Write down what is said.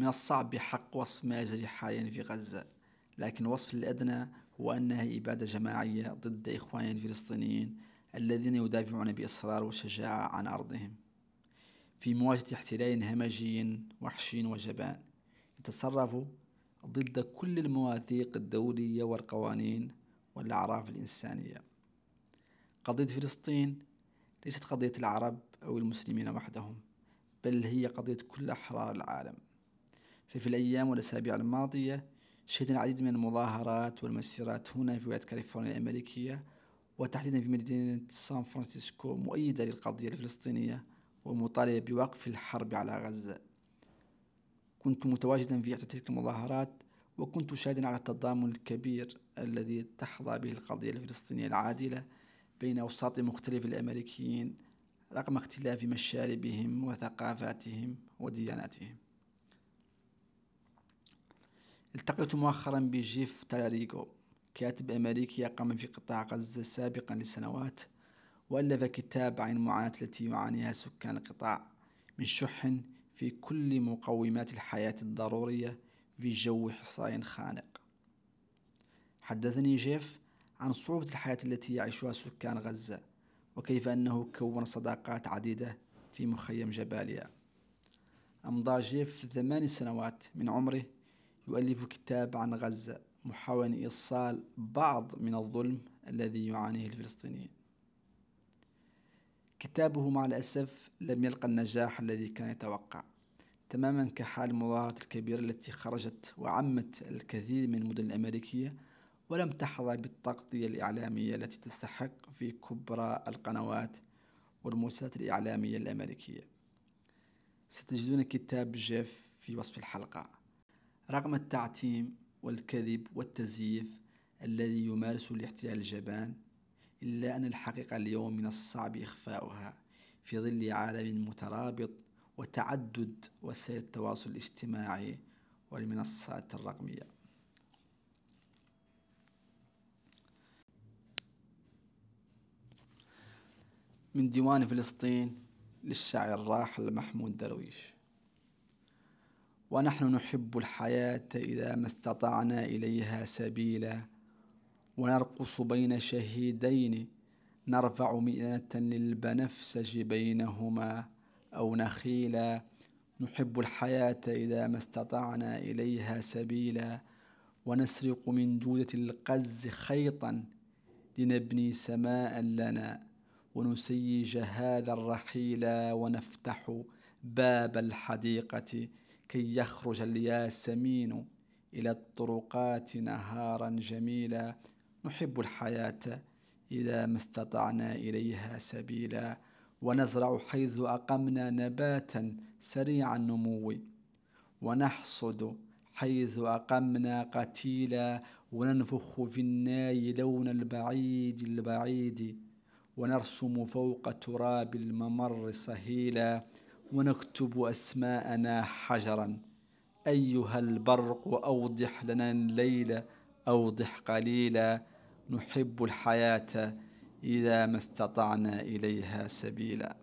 من الصعب بحق وصف ما يجري حاليا في غزة لكن الوصف الأدنى هو أنها إبادة جماعية ضد إخواننا الفلسطينيين الذين يدافعون بإصرار وشجاعة عن أرضهم. في مواجهة احتلال همجي وحشي وجبان يتصرف ضد كل المواثيق الدولية والقوانين والأعراف الإنسانية. قضية فلسطين ليست قضية العرب أو المسلمين وحدهم بل هي قضية كل أحرار العالم. ففي الأيام والأسابيع الماضية شهدنا العديد من المظاهرات والمسيرات هنا في ولاية كاليفورنيا الأمريكية وتحديدا في مدينة سان فرانسيسكو مؤيدة للقضية الفلسطينية ومطالبة بوقف الحرب على غزة. كنت متواجدا في إحدى تلك المظاهرات وكنت شاهدا على التضامن الكبير الذي تحظى به القضية الفلسطينية العادلة بين أوساط مختلف الأمريكيين رغم اختلاف مشاربهم وثقافاتهم ودياناتهم. التقيت مؤخرا بجيف تالاريغو كاتب أمريكي أقام في قطاع غزة سابقا لسنوات وألف كتاب عن المعاناة التي يعانيها سكان القطاع من شح في كل مقومات الحياة الضرورية في جو حصار خانق. حدثني جيف عن صعوبة الحياة التي يعيشها سكان غزة وكيف أنه كون صداقات عديدة في مخيم جباليا. أمضى جيف ثمان سنوات من عمره يؤلف كتاب عن غزة محاولا إيصال بعض من الظلم الذي يعانيه الفلسطينيين. كتابه مع الأسف لم يلقى النجاح الذي كان يتوقع تماما كحال المظاهرات الكبيرة التي خرجت وعمت الكثير من المدن الأمريكية ولم تحظى بالتغطية الإعلامية التي تستحق في كبرى القنوات والمؤسسات الإعلامية الأمريكية. ستجدون كتاب جيف في وصف الحلقة. رغم التعتيم والكذب والتزييف الذي يمارسه الاحتلال الجبان إلا أن الحقيقة اليوم من الصعب إخفاؤها في ظل عالم مترابط وتعدد وسائل التواصل الاجتماعي والمنصات الرقمية. من ديوان فلسطين للشاعر الراحل محمود درويش. ونحن نحب الحياة إذا ما استطعنا إليها سبيلا. ونرقص بين شهيدين نرفع مئنة للبنفسج بينهما أو نخيلا. نحب الحياة إذا ما استطعنا إليها سبيلا. ونسرق من جودة القز خيطا لنبني سماء لنا. ونسيج هذا الرحيل ونفتح باب الحديقة. كي يخرج الياسمين إلى الطرقات نهارا جميلا نحب الحياة إذا ما استطعنا إليها سبيلا. ونزرع حيث أقمنا نباتا سريع النمو. ونحصد حيث أقمنا قتيلا. وننفخ في الناي لون البعيد البعيد. ونرسم فوق تراب الممر سهيلا. ونكتب أسماءنا حجرا. أيها البرق أوضح لنا الليل أوضح قليلا. نحب الحياة إذا ما استطعنا إليها سبيلا.